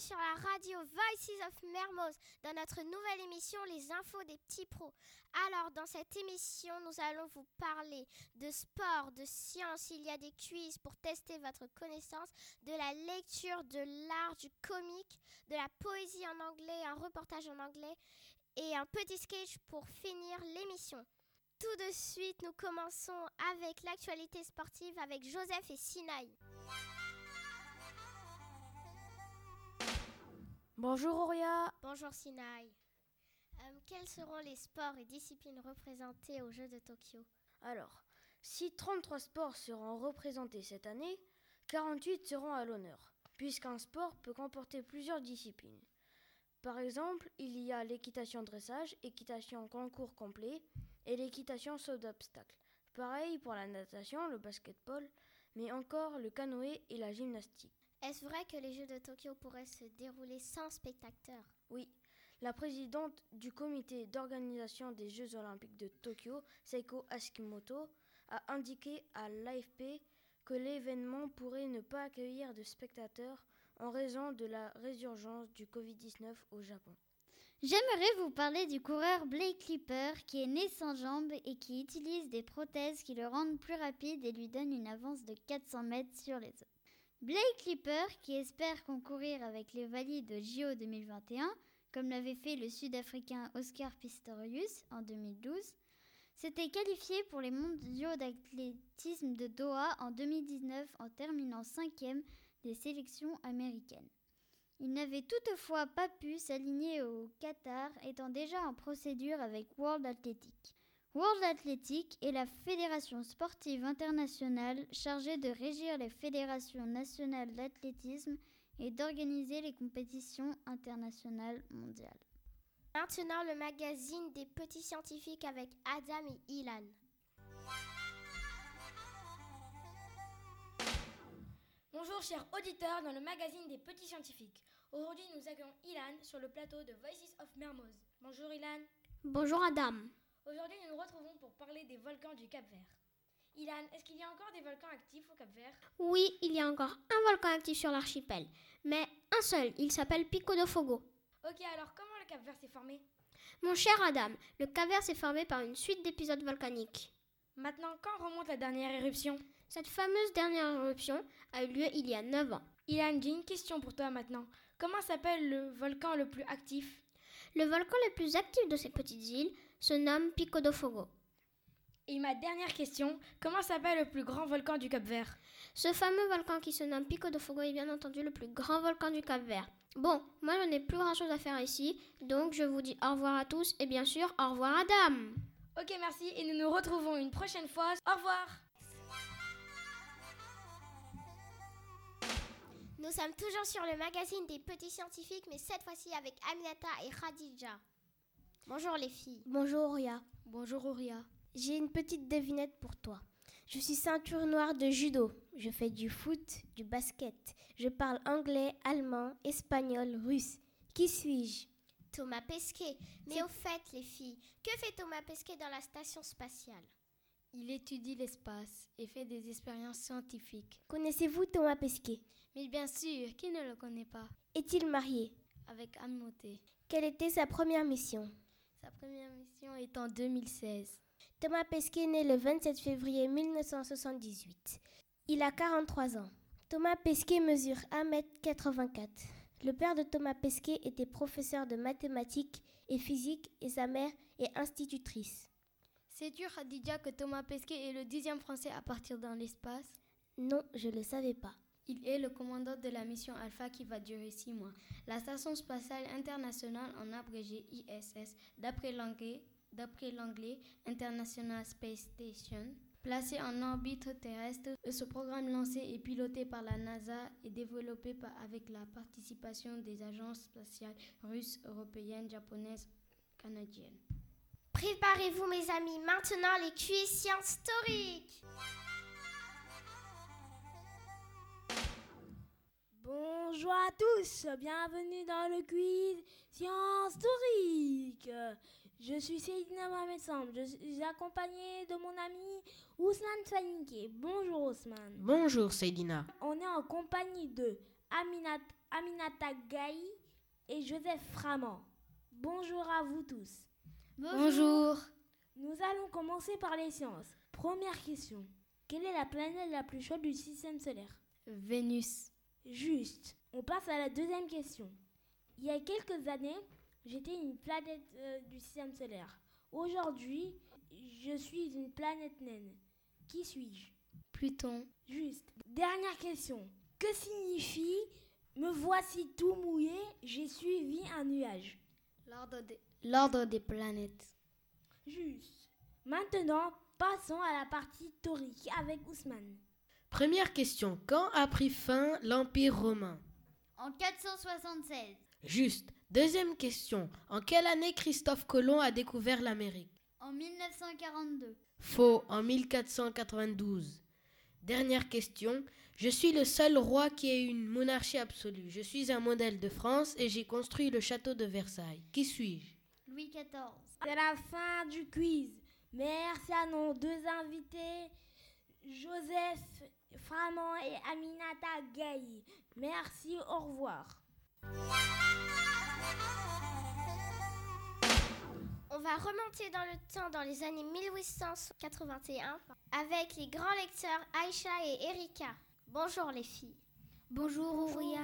sur la radio Voices of Mermoz dans notre nouvelle émission Les infos des petits pros. Alors dans cette émission, nous allons vous parler de sport, de science, il y a des quiz pour tester votre connaissance, de la lecture, de l'art, du comique, de la poésie en anglais, un reportage en anglais et un petit sketch pour finir l'émission. Tout de suite, nous commençons avec l'actualité sportive avec Joseph et Sinaï. Bonjour Auria. Bonjour Sinaï. Euh, quels seront les sports et disciplines représentés aux Jeux de Tokyo? Alors, si 33 sports seront représentés cette année, 48 seront à l'honneur, puisqu'un sport peut comporter plusieurs disciplines. Par exemple, il y a l'équitation dressage, équitation concours complet et l'équitation saut d'obstacles. Pareil pour la natation, le basketball, mais encore le canoë et la gymnastique. Est-ce vrai que les Jeux de Tokyo pourraient se dérouler sans spectateurs? Oui. La présidente du comité d'organisation des Jeux olympiques de Tokyo, Seiko Ashimoto, a indiqué à l'AFP que l'événement pourrait ne pas accueillir de spectateurs en raison de la résurgence du Covid-19 au Japon. J'aimerais vous parler du coureur Blake Clipper qui est né sans jambes et qui utilise des prothèses qui le rendent plus rapide et lui donnent une avance de 400 mètres sur les autres. Blake Clipper, qui espère concourir avec les valides de JO 2021, comme l'avait fait le Sud-Africain Oscar Pistorius en 2012, s'était qualifié pour les mondiaux d'athlétisme de Doha en 2019 en terminant cinquième des sélections américaines. Il n'avait toutefois pas pu s'aligner au Qatar, étant déjà en procédure avec World Athletic. World Athletic est la fédération sportive internationale chargée de régir les fédérations nationales d'athlétisme et d'organiser les compétitions internationales mondiales. Maintenant, le magazine des petits scientifiques avec Adam et Ilan. Bonjour chers auditeurs dans le magazine des petits scientifiques. Aujourd'hui nous accueillons Ilan sur le plateau de Voices of Mermoz. Bonjour Ilan. Bonjour Adam. Aujourd'hui nous nous retrouvons pour parler des volcans du Cap Vert. Ilan, est-ce qu'il y a encore des volcans actifs au Cap Vert? Oui, il y a encore un volcan actif sur l'archipel, mais un seul, il s'appelle Pico de Fogo. Ok, alors comment le Cap Vert s'est formé? Mon cher Adam, le Cap Vert s'est formé par une suite d'épisodes volcaniques. Maintenant, quand remonte la dernière éruption? Cette fameuse dernière éruption a eu lieu il y a 9 ans. Ilan, j'ai une question pour toi maintenant. Comment s'appelle le volcan le plus actif? Le volcan le plus actif de ces petites îles se nomme Pico do Fogo. Et ma dernière question, comment s'appelle le plus grand volcan du Cap Vert Ce fameux volcan qui se nomme Pico do Fogo est bien entendu le plus grand volcan du Cap Vert. Bon, moi je n'ai plus grand chose à faire ici, donc je vous dis au revoir à tous et bien sûr au revoir Adam. Ok, merci et nous nous retrouvons une prochaine fois. Au revoir Nous sommes toujours sur le magazine des petits scientifiques, mais cette fois-ci avec Aminata et Khadija. Bonjour les filles. Bonjour Auria. Bonjour Auria. J'ai une petite devinette pour toi. Je suis ceinture noire de judo. Je fais du foot, du basket. Je parle anglais, allemand, espagnol, russe. Qui suis-je? Thomas Pesquet. Mais au fait, les filles, que fait Thomas Pesquet dans la station spatiale? Il étudie l'espace et fait des expériences scientifiques. Connaissez-vous Thomas Pesquet? Mais bien sûr, qui ne le connaît pas? Est-il marié? Avec Anne Moté. Quelle était sa première mission? Sa première mission est en 2016. Thomas Pesquet est né le 27 février 1978. Il a 43 ans. Thomas Pesquet mesure 1m84. Le père de Thomas Pesquet était professeur de mathématiques et physique et sa mère est institutrice. Sais-tu, Khadija, que Thomas Pesquet est le dixième Français à partir dans l'espace? Non, je ne le savais pas. Il est le commandant de la mission Alpha qui va durer six mois. La Station spatiale internationale, en abrégé ISS, d'après l'anglais, International Space Station, placée en orbite terrestre. Ce programme lancé et piloté par la NASA et développé avec la participation des agences spatiales russes, européennes, japonaises, canadiennes. Préparez-vous mes amis, maintenant les quiz sciences historiques. Bonjour à tous, bienvenue dans le quiz Sciences historiques. Je suis Céline Mohamed je suis accompagnée de mon ami Ousmane Faninke. Bonjour Ousmane. Bonjour Seydina. On est en compagnie de Aminata Gaï et Joseph Framand. Bonjour à vous tous. Bonjour. Nous allons commencer par les sciences. Première question. Quelle est la planète la plus chaude du système solaire? Vénus. Juste. On passe à la deuxième question. Il y a quelques années, j'étais une planète euh, du système solaire. Aujourd'hui, je suis une planète naine. Qui suis-je? Pluton. Juste. Dernière question. Que signifie me voici tout mouillé, j'ai suivi un nuage? L'ordre des... des planètes. Juste. Maintenant, passons à la partie taurique avec Ousmane. Première question. Quand a pris fin l'Empire romain? En 476. Juste. Deuxième question. En quelle année Christophe Colomb a découvert l'Amérique? En 1942. Faux. En 1492. Dernière question. Je suis le seul roi qui ait une monarchie absolue. Je suis un modèle de France et j'ai construit le château de Versailles. Qui suis-je? Louis XIV. C'est la fin du quiz. Merci à nos deux invités, Joseph Framand et Aminata Gay. Merci, au revoir. On va remonter dans le temps dans les années 1881 avec les grands lecteurs Aïcha et Erika. Bonjour les filles. Bonjour Ouria.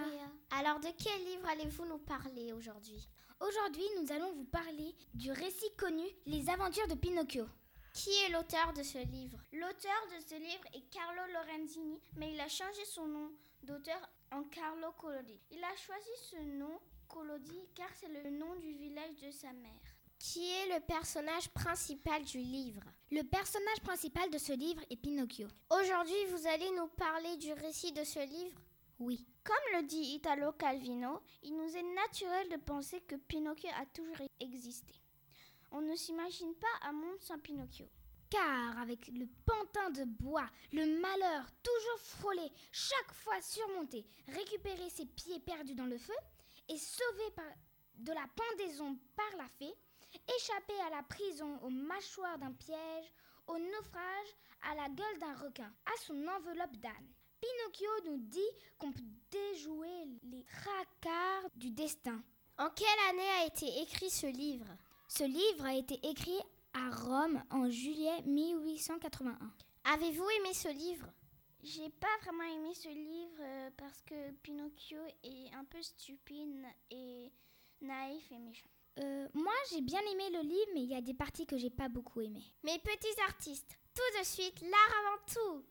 Alors de quel livre allez-vous nous parler aujourd'hui? Aujourd'hui, nous allons vous parler du récit connu Les aventures de Pinocchio. Qui est l'auteur de ce livre? L'auteur de ce livre est Carlo Lorenzini, mais il a changé son nom d'auteur en Carlo Collodi. Il a choisi ce nom Collodi car c'est le nom du village de sa mère. Qui est le personnage principal du livre? Le personnage principal de ce livre est Pinocchio. Aujourd'hui, vous allez nous parler du récit de ce livre? Oui. Comme le dit Italo Calvino, il nous est naturel de penser que Pinocchio a toujours existé. On ne s'imagine pas un monde sans Pinocchio. Car avec le pantin de bois, le malheur toujours frôlé, chaque fois surmonté, récupérer ses pieds perdus dans le feu et sauvé de la pendaison par la fée, échapper à la prison aux mâchoires d'un piège, au naufrage, à la gueule d'un requin, à son enveloppe d'âne. Pinocchio nous dit qu'on peut déjouer les tracas du destin. En quelle année a été écrit ce livre? Ce livre a été écrit à Rome en juillet 1881. Avez-vous aimé ce livre? J'ai pas vraiment aimé ce livre euh, parce que Pinocchio est un peu stupide et naïf et méchant. Euh, moi, j'ai bien aimé le livre, mais il y a des parties que j'ai pas beaucoup aimées. Mes petits artistes, tout de suite, l'art avant tout.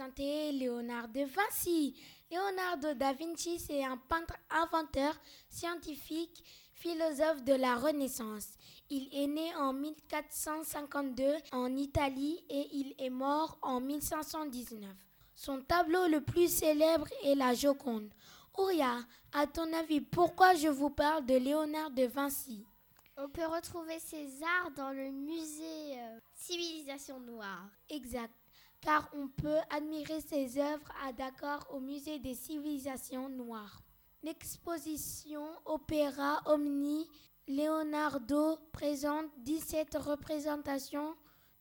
Présenter Léonard de Vinci. Leonardo da Vinci, c'est un peintre inventeur, scientifique, philosophe de la Renaissance. Il est né en 1452 en Italie et il est mort en 1519. Son tableau le plus célèbre est la Joconde. Ouria, à ton avis, pourquoi je vous parle de Léonard de Vinci? On peut retrouver ses arts dans le musée euh, Civilisation Noire. Exact, car on peut admirer ses œuvres à Dakar au musée des civilisations noires. L'exposition Opéra Omni Leonardo présente 17 représentations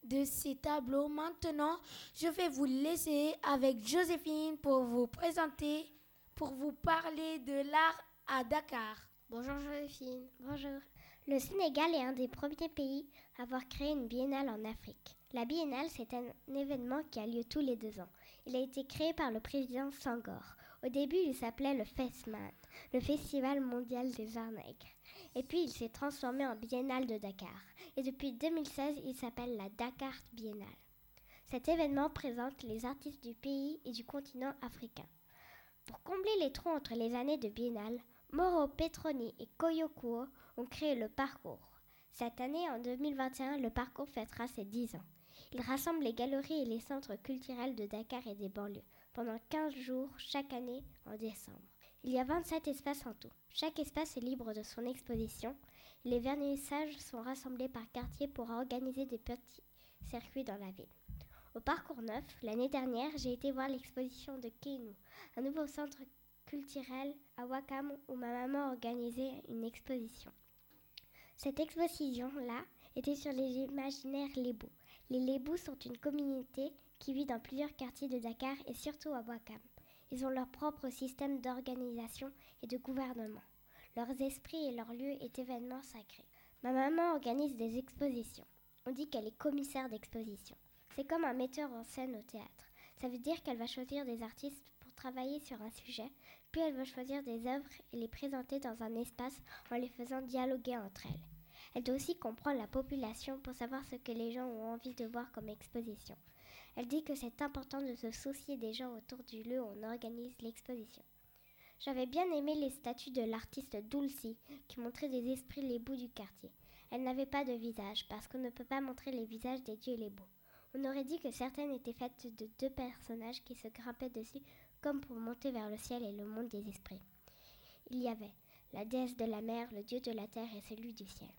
de ces tableaux. Maintenant, je vais vous laisser avec Joséphine pour vous présenter, pour vous parler de l'art à Dakar. Bonjour Joséphine. Bonjour. Le Sénégal est un des premiers pays à avoir créé une biennale en Afrique. La biennale, c'est un événement qui a lieu tous les deux ans. Il a été créé par le président Sangor. Au début, il s'appelait le FESMAN, le Festival mondial des arts nègres. Et puis, il s'est transformé en Biennale de Dakar. Et depuis 2016, il s'appelle la Dakar Biennale. Cet événement présente les artistes du pays et du continent africain. Pour combler les trous entre les années de Biennale, Moro Petroni et Koyokuo ont créé le parcours. Cette année, en 2021, le parcours fêtera ses 10 ans. Il rassemble les galeries et les centres culturels de Dakar et des banlieues pendant 15 jours chaque année en décembre. Il y a 27 espaces en tout. Chaque espace est libre de son exposition. Les vernissages sont rassemblés par quartier pour organiser des petits circuits dans la ville. Au parcours neuf, l'année dernière, j'ai été voir l'exposition de Keinu, un nouveau centre culturel à Wakam où ma maman organisait une exposition. Cette exposition-là était sur les imaginaires Lébo. Les Lébous sont une communauté qui vit dans plusieurs quartiers de Dakar et surtout à Wakam. Ils ont leur propre système d'organisation et de gouvernement. Leurs esprits et leurs lieux et événements sacrés. Ma maman organise des expositions. On dit qu'elle est commissaire d'exposition. C'est comme un metteur en scène au théâtre. Ça veut dire qu'elle va choisir des artistes pour travailler sur un sujet, puis elle va choisir des œuvres et les présenter dans un espace en les faisant dialoguer entre elles. Elle doit aussi comprendre la population pour savoir ce que les gens ont envie de voir comme exposition. Elle dit que c'est important de se soucier des gens autour du lieu où on organise l'exposition. J'avais bien aimé les statues de l'artiste Dulcie qui montraient des esprits les bouts du quartier. Elle n'avait pas de visage parce qu'on ne peut pas montrer les visages des dieux les bouts. On aurait dit que certaines étaient faites de deux personnages qui se grimpaient dessus comme pour monter vers le ciel et le monde des esprits. Il y avait la déesse de la mer, le dieu de la terre et celui du ciel.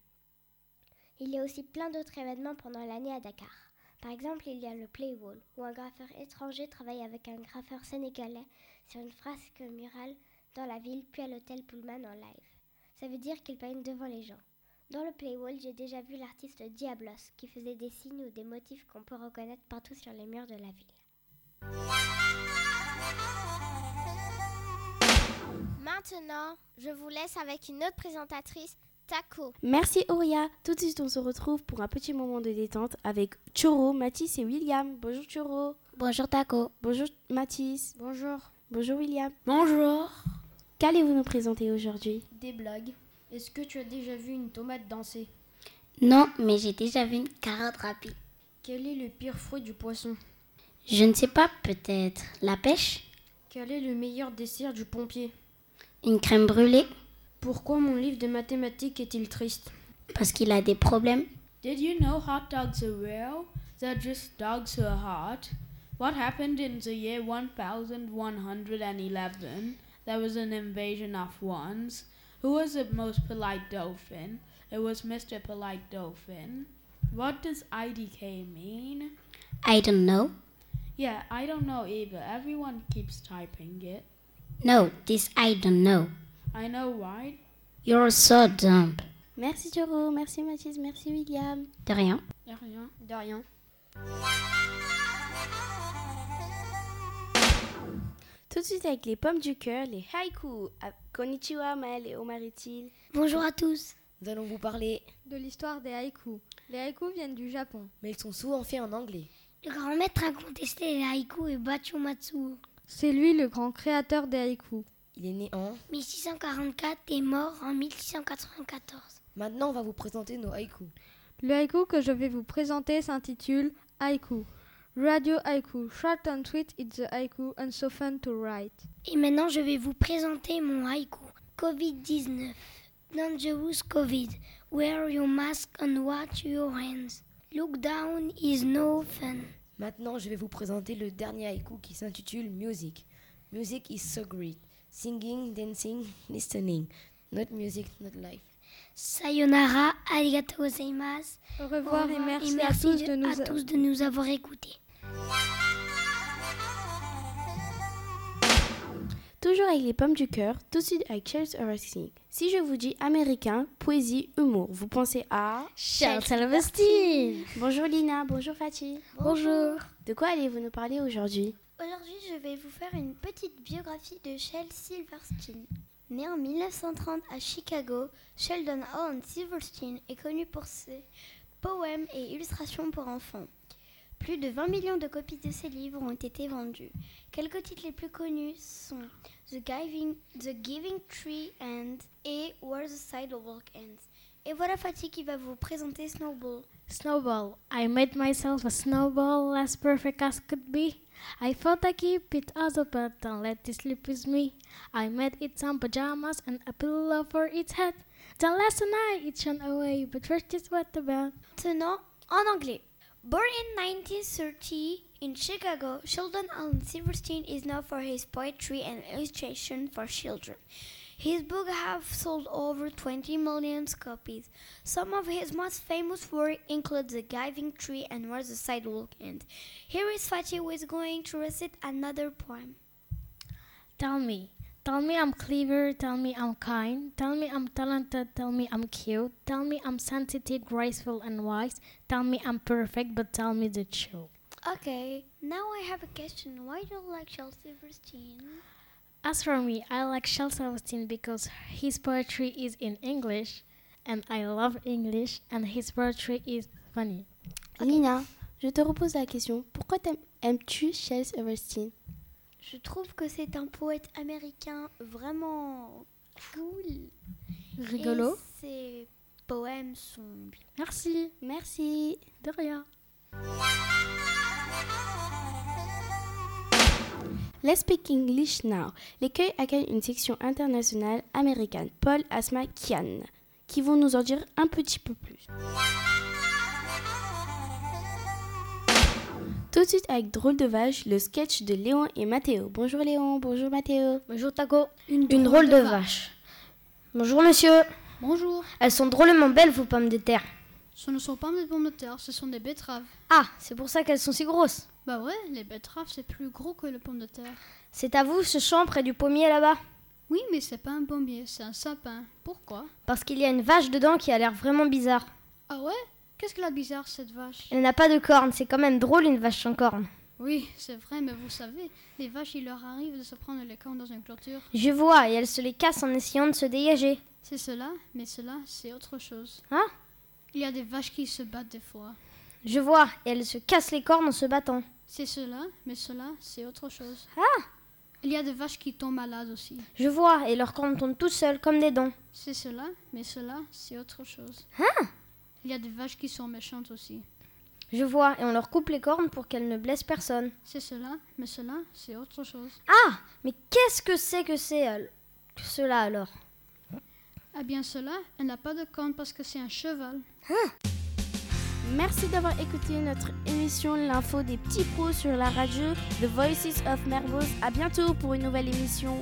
Il y a aussi plein d'autres événements pendant l'année à Dakar. Par exemple, il y a le Playwall, où un graffeur étranger travaille avec un graffeur sénégalais sur une frasque murale dans la ville, puis à l'hôtel Pullman en live. Ça veut dire qu'il peint devant les gens. Dans le Playwall, j'ai déjà vu l'artiste Diablos, qui faisait des signes ou des motifs qu'on peut reconnaître partout sur les murs de la ville. Maintenant, je vous laisse avec une autre présentatrice, Taco. Merci Auria. Tout de suite, on se retrouve pour un petit moment de détente avec Choro, Mathis et William. Bonjour Choro. Bonjour Taco. Bonjour Mathis. Bonjour. Bonjour William. Bonjour. Qu'allez-vous nous présenter aujourd'hui? Des blagues. Est-ce que tu as déjà vu une tomate danser? Non, mais j'ai déjà vu une carotte rapide. Quel est le pire fruit du poisson? Je ne sais pas, peut-être la pêche? Quel est le meilleur dessert du pompier? Une crème brûlée? Pourquoi mon livre de mathématiques est-il triste Parce qu'il a des problèmes. Did you know hot dogs are real? They're just dogs who are hot. What happened in the year 1111? There was an invasion of ones. Who was the most polite dolphin? It was Mr. Polite Dolphin. What does IDK mean? I don't know. Yeah, I don't know either. Everyone keeps typing it. No, this I don't know. I know, right? You're so dumb. Merci Choro, merci Mathis, merci William. De rien. De rien. De rien. Tout de suite avec les pommes du cœur, les haïkus. Ah, Konnichiwa Maël et Omar Etil. Bonjour à tous. Nous allons vous parler de l'histoire des haïkus. Les haïkus viennent du Japon. Mais ils sont souvent faits en anglais. Le grand maître incontesté des haïkus est Bacho Matsuo. C'est lui le grand créateur des haïkus. Il est né en 1644 et mort en 1694. Maintenant, on va vous présenter nos haïkus. Le haïku que je vais vous présenter s'intitule Haïku. Radio haïku, short and sweet, it's the haïku and so fun to write. Et maintenant, je vais vous présenter mon haïku. Covid-19. Dangerous COVID. Wear your mask and wash your hands. Look down is no fun. Maintenant, je vais vous présenter le dernier haïku qui s'intitule Music. Music is so great. Singing, dancing, listening. Not music, not life. Sayonara, arigato gozaimasu. Au revoir, Au et merci, et à, tous de, à nous... tous de nous avoir écoutés. Toujours avec les pommes du cœur, tout de suite avec Charles Augustine. Si je vous dis américain, poésie, humour, vous pensez à Charles Augustine. Bonjour Lina, bonjour Fatih. Bonjour. De quoi allez-vous nous parler aujourd'hui? Aujourd'hui, je vais vous faire une petite biographie de Shel Silverstein. Né en 1930 à Chicago, Sheldon Owen Silverstein est connu pour ses poèmes et illustrations pour enfants. Plus de 20 millions de copies de ses livres ont été vendues. Quelques titres les plus connus sont The Giving, The Giving Tree and et Where the Sidewalk Ends. Et voilà Fatih qui va vous présenter Snowball. Snowball. I made myself a snowball as perfect as could be. I thought I'd keep it as a pet and let it sleep with me. I made it some pajamas and a pillow for its head. Then last night it shone away, but first it wet the bed. Maintenant, en anglais. Born in 1930 in Chicago, Sheldon Allen Silverstein is known for his poetry and illustration for children. His books have sold over 20 million copies. Some of his most famous work include The Giving Tree and Where the Sidewalk Ends. Here is Fatih who is going to recite another poem. Tell me, Tell me I'm clever, tell me I'm kind, tell me I'm talented, tell me I'm cute, tell me I'm sensitive, graceful, and wise, tell me I'm perfect, but tell me the truth. Okay, now I have a question. Why do you like Charles Silverstein? As for me, I like Charles Silverstein because his poetry is in English, and I love English, and his poetry is funny. Lina, je te repose la question. Pourquoi aimes-tu Charles Silverstein Je trouve que c'est un poète américain vraiment cool. Rigolo. Et ses poèmes sont bien. Merci. Merci. De rien. Let's speak English now. L'écueil accueille une section internationale américaine, Paul Asma Kian, qui vont nous en dire un petit peu plus. Tout de suite avec Drôle de vache, le sketch de Léon et Mathéo. Bonjour Léon, bonjour Mathéo. Bonjour Taco. Une, drôle, de, vache. Bonjour monsieur. Bonjour. Elles sont drôlement belles vos pommes de terre. Ce ne sont pas des pommes de terre, ce sont des betteraves. Ah, c'est pour ça qu'elles sont si grosses. Bah ouais, les betteraves c'est plus gros que les pommes de terre. C'est à vous ce champ près du pommier là-bas? Oui, mais c'est pas un pommier, c'est un sapin. Pourquoi? Parce qu'il y a une vache dedans qui a l'air vraiment bizarre. Ah ouais? Qu'est-ce qu'elle a bizarre cette vache? Elle n'a pas de cornes, c'est quand même drôle une vache sans cornes. Oui, c'est vrai, mais vous savez, les vaches, il leur arrive de se prendre les cornes dans une clôture. Je vois, et elles se les cassent en essayant de se dégager. C'est cela, mais cela, c'est autre chose. Hein? Il y a des vaches qui se battent des fois. Je vois, et elles se cassent les cornes en se battant. C'est cela, mais cela, c'est autre chose. Ah Il y a des vaches qui tombent malades aussi. Je vois, et leurs cornes tombent toutes seules comme des dents. C'est cela, mais cela, c'est autre chose. Ah Il y a des vaches qui sont méchantes aussi. Je vois, et on leur coupe les cornes pour qu'elles ne blessent personne. C'est cela, mais cela, c'est autre chose. Ah Mais qu'est-ce que c'est que c'est al- que cela alors? Eh bien cela, elle n'a pas de cornes parce que c'est un cheval. Merci d'avoir écouté notre émission L'info des petits pros sur la radio The Voices of Mermoz. À bientôt pour une nouvelle émission.